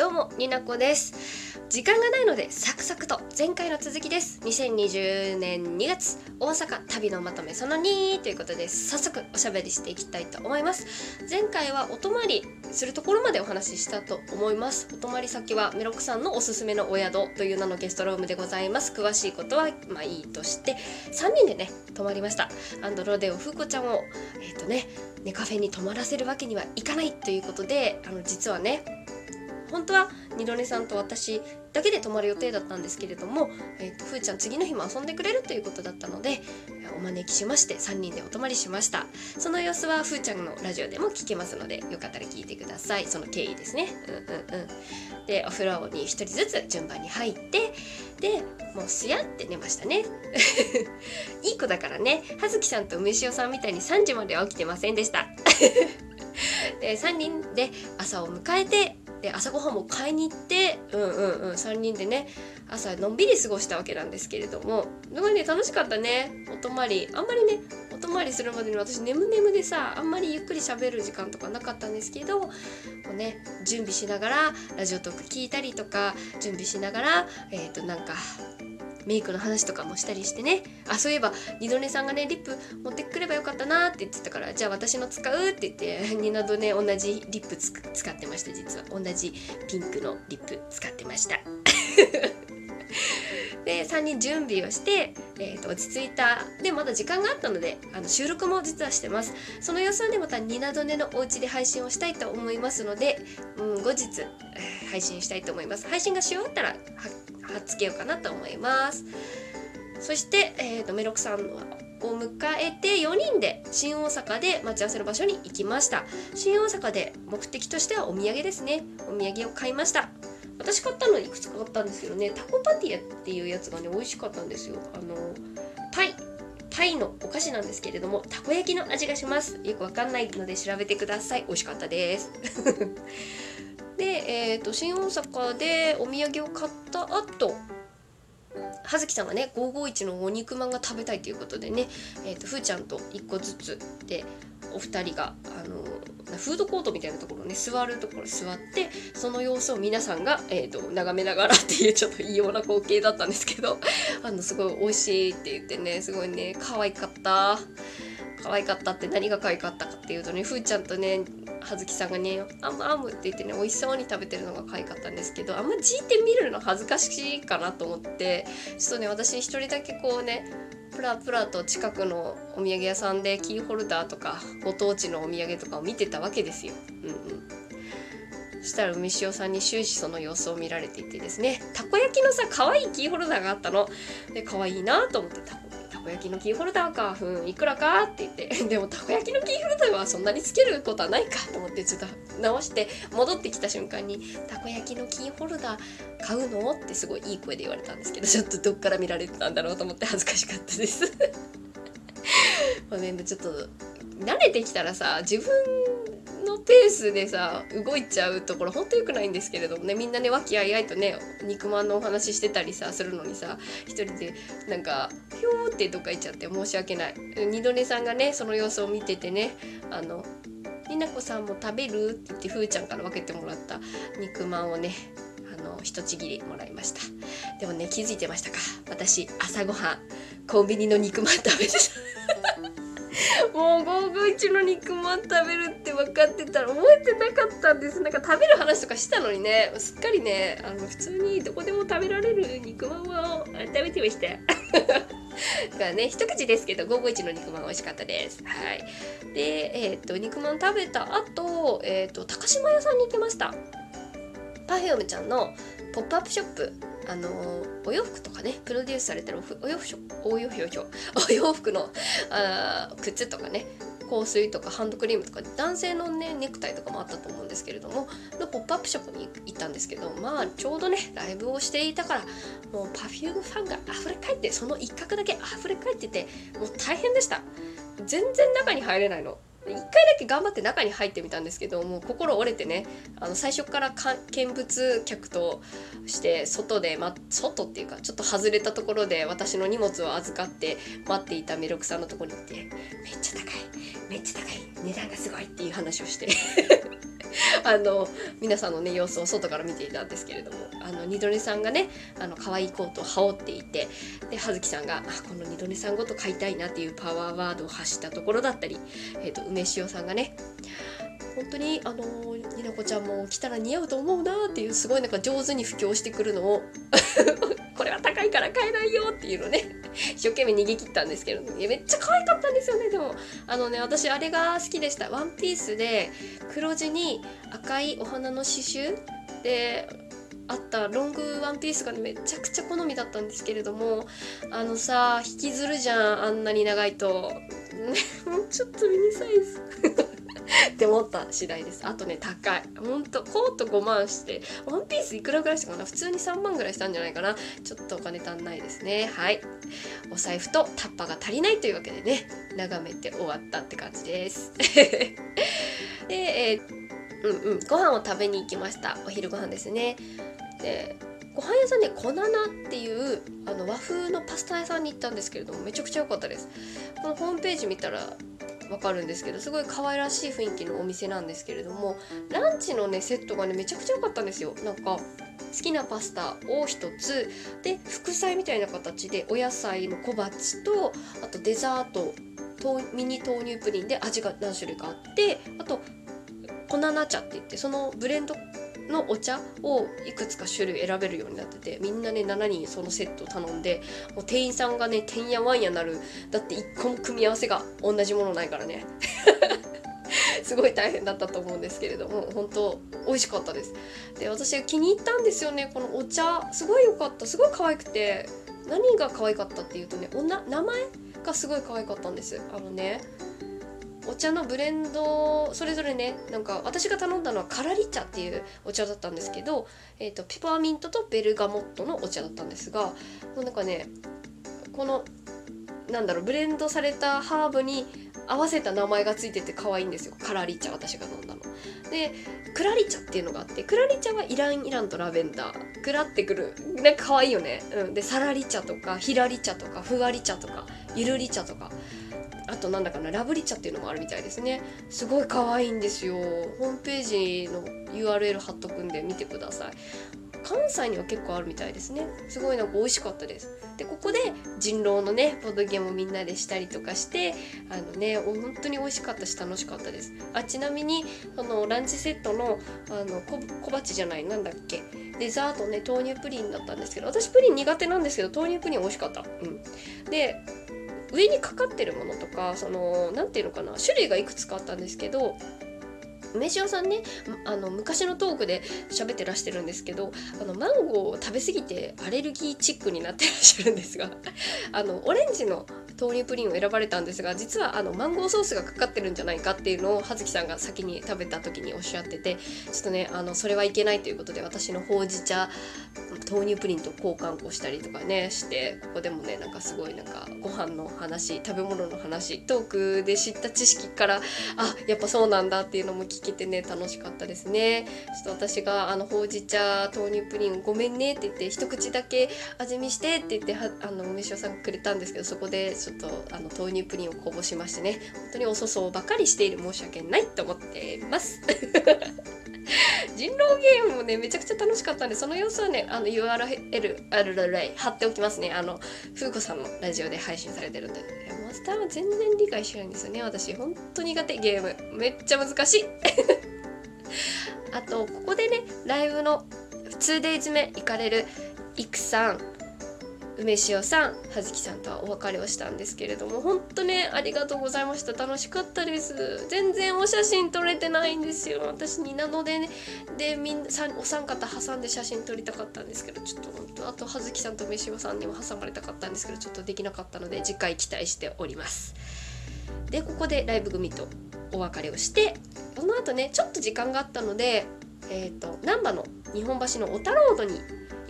どうもになこです。時間がないのでサクサクと前回の続きです。2020年2月大阪旅のまとめその2ということで早速おしゃべりしていきたいと思います。前回はお泊りするところまでお話ししたと思います。お泊り先はメロクさんのおすすめのお宿という名のゲストルームでございます。詳しいことはまあいいとして3人でね泊まりました。アンドロデオフーコちゃんをえっ、ー、とねネカフェに泊まらせるわけにはいかないということであの実はね本当は二度寝さんと私だけで泊まる予定だったんですけれども、えーと、ふーちゃん次の日も遊んでくれるということだったのでお招きしまして3人でお泊まりしました。その様子はふーちゃんのラジオでも聞けますのでよかったら聞いてください。その経緯ですね。うんうんうん。でお風呂に1人ずつ順番に入ってでもうすやって寝ましたね。いい子だからね。葉月さんと梅塩さんみたいに3時までは起きてませんでした。で3人で朝を迎えてで朝ごはんも買いに行ってうんうんうん3人でね朝のんびり過ごしたわけなんですけれどもすごいね楽しかったね。お泊まり。あんまりねお泊まりするまでに私眠眠でさあんまりゆっくり喋る時間とかなかったんですけどこうね準備しながらラジオトーク聞いたりとか準備しながらえっ、ー、となんかメイクの話とかもしたりしてね。あそういえば二度寝さんがねリップ持ってくればよかったなって言ってたからじゃあ私の使うって言って 二度寝同じリップ使ってました実は。同じピンクのリップ使ってました。で3人準備をして、えー、と落ち着いた。でまだ時間があったのであの収録も実はしてます。その様子はねまたニナドネのお家で配信をしたいと思いますので、うん、後日、配信したいと思います。配信がし終わったら貼っつけようかなと思います。そして、えーと、メロクさんを迎えて4人で新大阪で待ち合わせの場所に行きました。新大阪で目的としてはお土産ですね。お土産を買いました。私買ったのいくつか買ったんですけどねタコパティアっていうやつがね美味しかったんですよ。あのタイタイのお菓子なんですけれどもたこ焼きの味がします。よくわかんないので調べてください。美味しかったです。で、えーと、新大阪でお土産を買った後葉月さんがね551のお肉まんが食べたいということでね、えーと、ふーちゃんと1個ずつでお二人があのフードコートみたいなところね座るところ座ってその様子を皆さんが、えーと、と眺めながらっていうちょっと異様な光景だったんですけど あのすごい美味しいって言ってねすごいね可愛かった。可愛かったって何が可愛かったかっていうとねふーちゃんとね葉月さんがね「あむあむ」って言ってね美味しそうに食べてるのが可愛かったんですけどあんまじいて見るの恥ずかしいかなと思ってちょっとね私一人だけこうねプラプラと近くのお土産屋さんでキーホルダーとかご当地のお土産とかを見てたわけですよ。うんうん。そしたら梅塩さんに終始その様子を見られていてですねたこ焼きのさ可愛いキーホルダーがあったの？で可愛いなと思ってたこたこ焼きのキーホルダーか、うん、いくらか？って言って、でもたこ焼きのキーホルダーはそんなにつけることはないかと思ってちょっと直して戻ってきた瞬間に、たこ焼きのキーホルダー買うの？ってすごいいい声で言われたんですけど、ちょっとどっから見られてたんだろうと思って恥ずかしかったです。まあね、ちょっと慣れてきたらさ、自分のペースでさ動いちゃうところほんと良くないんですけれどもねみんなね和気あいあいとね肉まんのお話してたりさするのにさ一人でなんかひょーってどっか行っちゃって申し訳ない二度寝さんがねその様子を見ててねあの「になこさんも食べる?」って言ってふーちゃんから分けてもらった肉まんをねの一ちぎりもらいました。でもね気づいてましたか？私朝ごはんコンビニの肉まん食べてた。もう551の肉まん食べるって分かってたら覚えてなかったんです。なんか食べる話とかしたのにね。すっかりねあの普通にどこでも食べられる肉まんを食べてました。だからね一口ですけど551の肉まん美味しかったです。はい。でえっ、と肉まん食べた後えっ、と高島屋さんに行きました。 Perfume ちゃんのポップアップショップあのお洋服とかねプロデュースされてるお洋服お洋服 お洋服のあ靴とかね香水とかハンドクリームとか男性のねネクタイとかもあったと思うんですけれどものポップアップショップに行ったんですけどまあちょうどねライブをしていたからもう Perfume ファンが溢れ返ってその一角だけ溢れ返っててもう大変でした。全然中に入れないの。1回だけ頑張って中に入ってみたんですけどもう心折れてねあの最初から見物客として外で、ま、外っていうかちょっと外れたところで私の荷物を預かって待っていたメロクさんのとこに行ってめっちゃ高いめっちゃ高い値段がすごいっていう話をして。あの皆さんのね様子を外から見ていたんですけれどもあの二度寝さんがねあの可愛いコートを羽織っていてで葉月さんがあこの二度寝さんごと買いたいなっていうパワーワードを発したところだったり、えーと、梅塩さんがね本当にあのになこちゃんも着たら似合うと思うなっていうすごいなんか上手に布教してくるのを これは高いから買えないよっていうのね一生懸命逃げ切ったんですけれど、ね、めっちゃ可愛かったんですよねでも。あのね私あれが好きでした。ワンピースで黒地に赤いお花の刺繍であったロングワンピースが、めちゃくちゃ好みだったんですけれどもあのさ引きずるじゃんあんなに長いと、もうちょっとミニサイズ。って思った次第です。あとね高い。ほんとコート5万してワンピースいくらぐらいしたかな？普通に3万ぐらいしたんじゃないかな？ちょっとお金足んないですね。はい。お財布とタッパが足りないというわけでね眺めて終わったって感じです。で、えーうんうん、ご飯を食べに行きました。お昼ご飯ですね。でご飯屋さんねコナナっていうあの和風のパスタ屋さんに行ったんですけれどもめちゃくちゃ良かったです。このホームページ見たらわかるんですけどすごい可愛らしい雰囲気のお店なんですけれどもランチのねセットがねめちゃくちゃ良かったんですよ。なんか好きなパスタを1つ。で副菜みたいな形でお野菜の小鉢とあとデザートミニ豆乳プリンで味が何種類かあってあと粉ナ茶って言ってそのブレンドのお茶をいくつか種類選べるようになっててみんなね7人そのセット頼んでもう店員さんがねてんやわんやなるだって1個も組み合わせが同じものないからね。すごい大変だったと思うんですけれども本当美味しかったです。で私気に入ったんですよねこのお茶。すごい良かった。すごい可愛くて何が可愛かったっていうとねお名前がすごい可愛かったんです。あのねお茶のブレンドそれぞれねなんか私が頼んだのはカラリ茶っていうお茶だったんですけど、えーと、ペパーミントとベルガモットのお茶だったんですがもうなんかねこのなんだろうブレンドされたハーブに合わせた名前がついてて可愛いんですよカラリ茶私が飲んだの。でクラリ茶っていうのがあってクラリ茶はイランイランとラベンダークラってくるなんか可愛いよね。うん、でサラリ茶とかヒラリ茶とかふわり茶とかゆるり茶とかあとなんだかなラブリ茶っていうのもあるみたいですね。すごい可愛いんですよ。ホームページの URL 貼っとくんで見てください。関西には結構あるみたいですね。すごいなんか美味しかったです。でここで人狼のねボードゲームをみんなでしたりとかしてあのね本当に美味しかったし楽しかったです。あちなみにそのランチセットのあの小鉢じゃないなんだっけ。デザートね豆乳プリンだったんですけど私プリン苦手なんですけど豆乳プリン美味しかった。うん。で上にかかってるものとかその何て言うのかな種類がいくつかあったんですけど梅塩さんねあの昔のトークで喋ってらしてるんですけどあのマンゴーを食べ過ぎてアレルギーチックになってらっしゃるんですが あのオレンジの豆乳プリンを選ばれたんですが実はあのマンゴーソースがかかってるんじゃないかっていうのを葉月さんが先に食べた時におっしゃっててちょっとねあのそれはいけないということで私のほうじ茶豆乳プリンと交換をしたりとかねしてここでもねなんかすごいなんかご飯の話食べ物の話トークで知った知識からあやっぱそうなんだっていうのも聞けてね楽しかったですね。ちょっと私があのほうじ茶豆乳プリンごめんねって言って一口だけ味見してって言ってはあの梅塩さんくれたんですけどそこでちょっとあの豆乳プリンをこぼしましてね。本当にお粗相ばかりしている申し訳ないと思っています。人狼ゲームもねめちゃくちゃ楽しかったんでその様子はねあの URL 貼っておきますね。あの風子さんのラジオで配信されてるんで。マスターは全然理解しないんですよね私。ほんと苦手ゲーム。めっちゃ難しい。あとここでねライブの 2days 目行かれるいくさん。梅塩さん葉月さんとはお別れをしたんですけれども本当ねありがとうございました。楽しかったです。全然お写真撮れてないんですよ。私になのでねでみんなお三方挟んで写真撮りたかったんですけどちょっと本当あと葉月さんと梅塩さんにも挟まれたかったんですけどちょっとできなかったので次回期待しております。でここでライブ組とお別れをしてこの後ねちょっと時間があったのでえーと、難波の日本橋の小田ロードに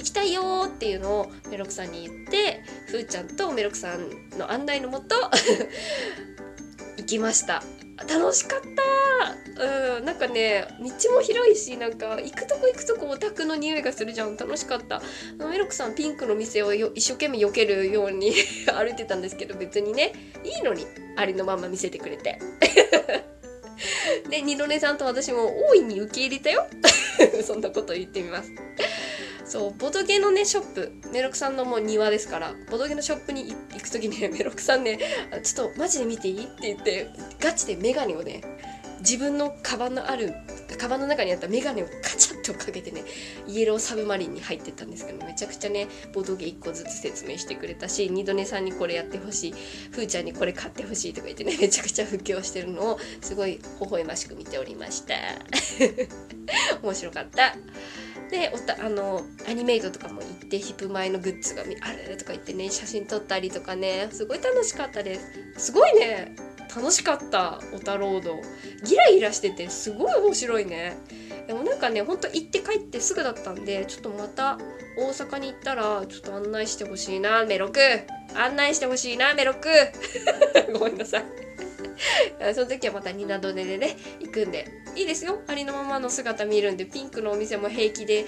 行きたいよっていうのをメロクさんに言ってふーちゃんとメロクさんの案内のもと 行きました。楽しかったうんなんかね道も広いしなんか行くとこ行くとこオタクの匂いがするじゃん。楽しかった。メロクさんピンクの店を一生懸命避けるように 歩いてたんですけど別にねいいのにありのまま見せてくれて。で 二度寝さんと私も大いに受け入れたよ。そんなこと言ってみます。そうボドゲのねショップメロクさんのもう庭ですからボドゲのショップに行く時にね メロクさんね「ちょっとマジで見ていい?」って言ってガチで眼鏡をね自分のカバンのあるカバンの中にあった眼鏡をカチャッとかけてねイエローサブマリンに入ってたんですけどめちゃくちゃねボードゲ1個ずつ説明してくれたし二度寝さんにこれやってほしいふーちゃんにこれ買ってほしいとか言ってねめちゃくちゃ布教してるのをすごい微笑ましく見ておりました。面白かった。でおたあのアニメイトとかも行ってヒップマイのグッズがあるとか言ってね写真撮ったりとかねすごい楽しかったです。すごいね楽しかったオタロードギラギラしててすごい面白いね。でもなんかねほんと行って帰ってすぐだったんでちょっとまた大阪に行ったらちょっと案内してほしいなメロク。案内してほしいなメロク。ごめんなさい。その時はまたニナドネでね行くんで。いいですよ。ありのままの姿見るんでピンクのお店も平気で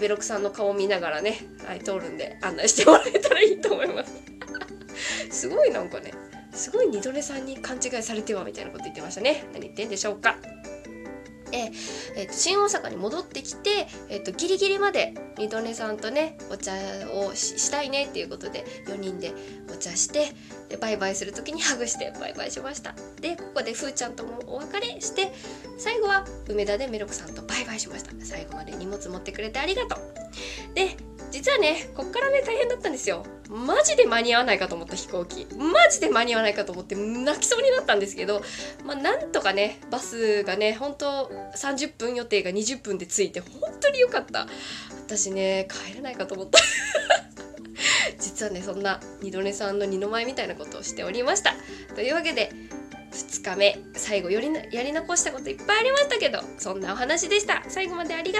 メロクさんの顔見ながらね、はい、通るんで案内してもらえたらいいと思います。すごいなんかねすごい二度寝さんに勘違いされてはみたいなこと言ってましたね。何言ってんでしょうか。ええー、新大阪に戻ってきて、えー、とギリギリまで二度寝さんとねお茶をしたいねっていうことで4人でお茶してでバイバイする時に ハグしてバイバイしました。でここでふーちゃんともお別れして最後は梅田でメロクさんとバイバイしました。最後まで荷物持ってくれてありがとう。で実はねこっからね大変だったんですよ。マジで間に合わないかと思った飛行機。マジで間に合わないかと思って泣きそうになったんですけどまあなんとかねバスがね本当30分予定が20分で着いて本当に良かった。私ね帰れないかと思った。実はねそんな二度寝さんの二の舞みたいなことをしておりました。というわけで2日目最後よりやり残したこといっぱいありましたけどそんなお話でした。最後までありがとう。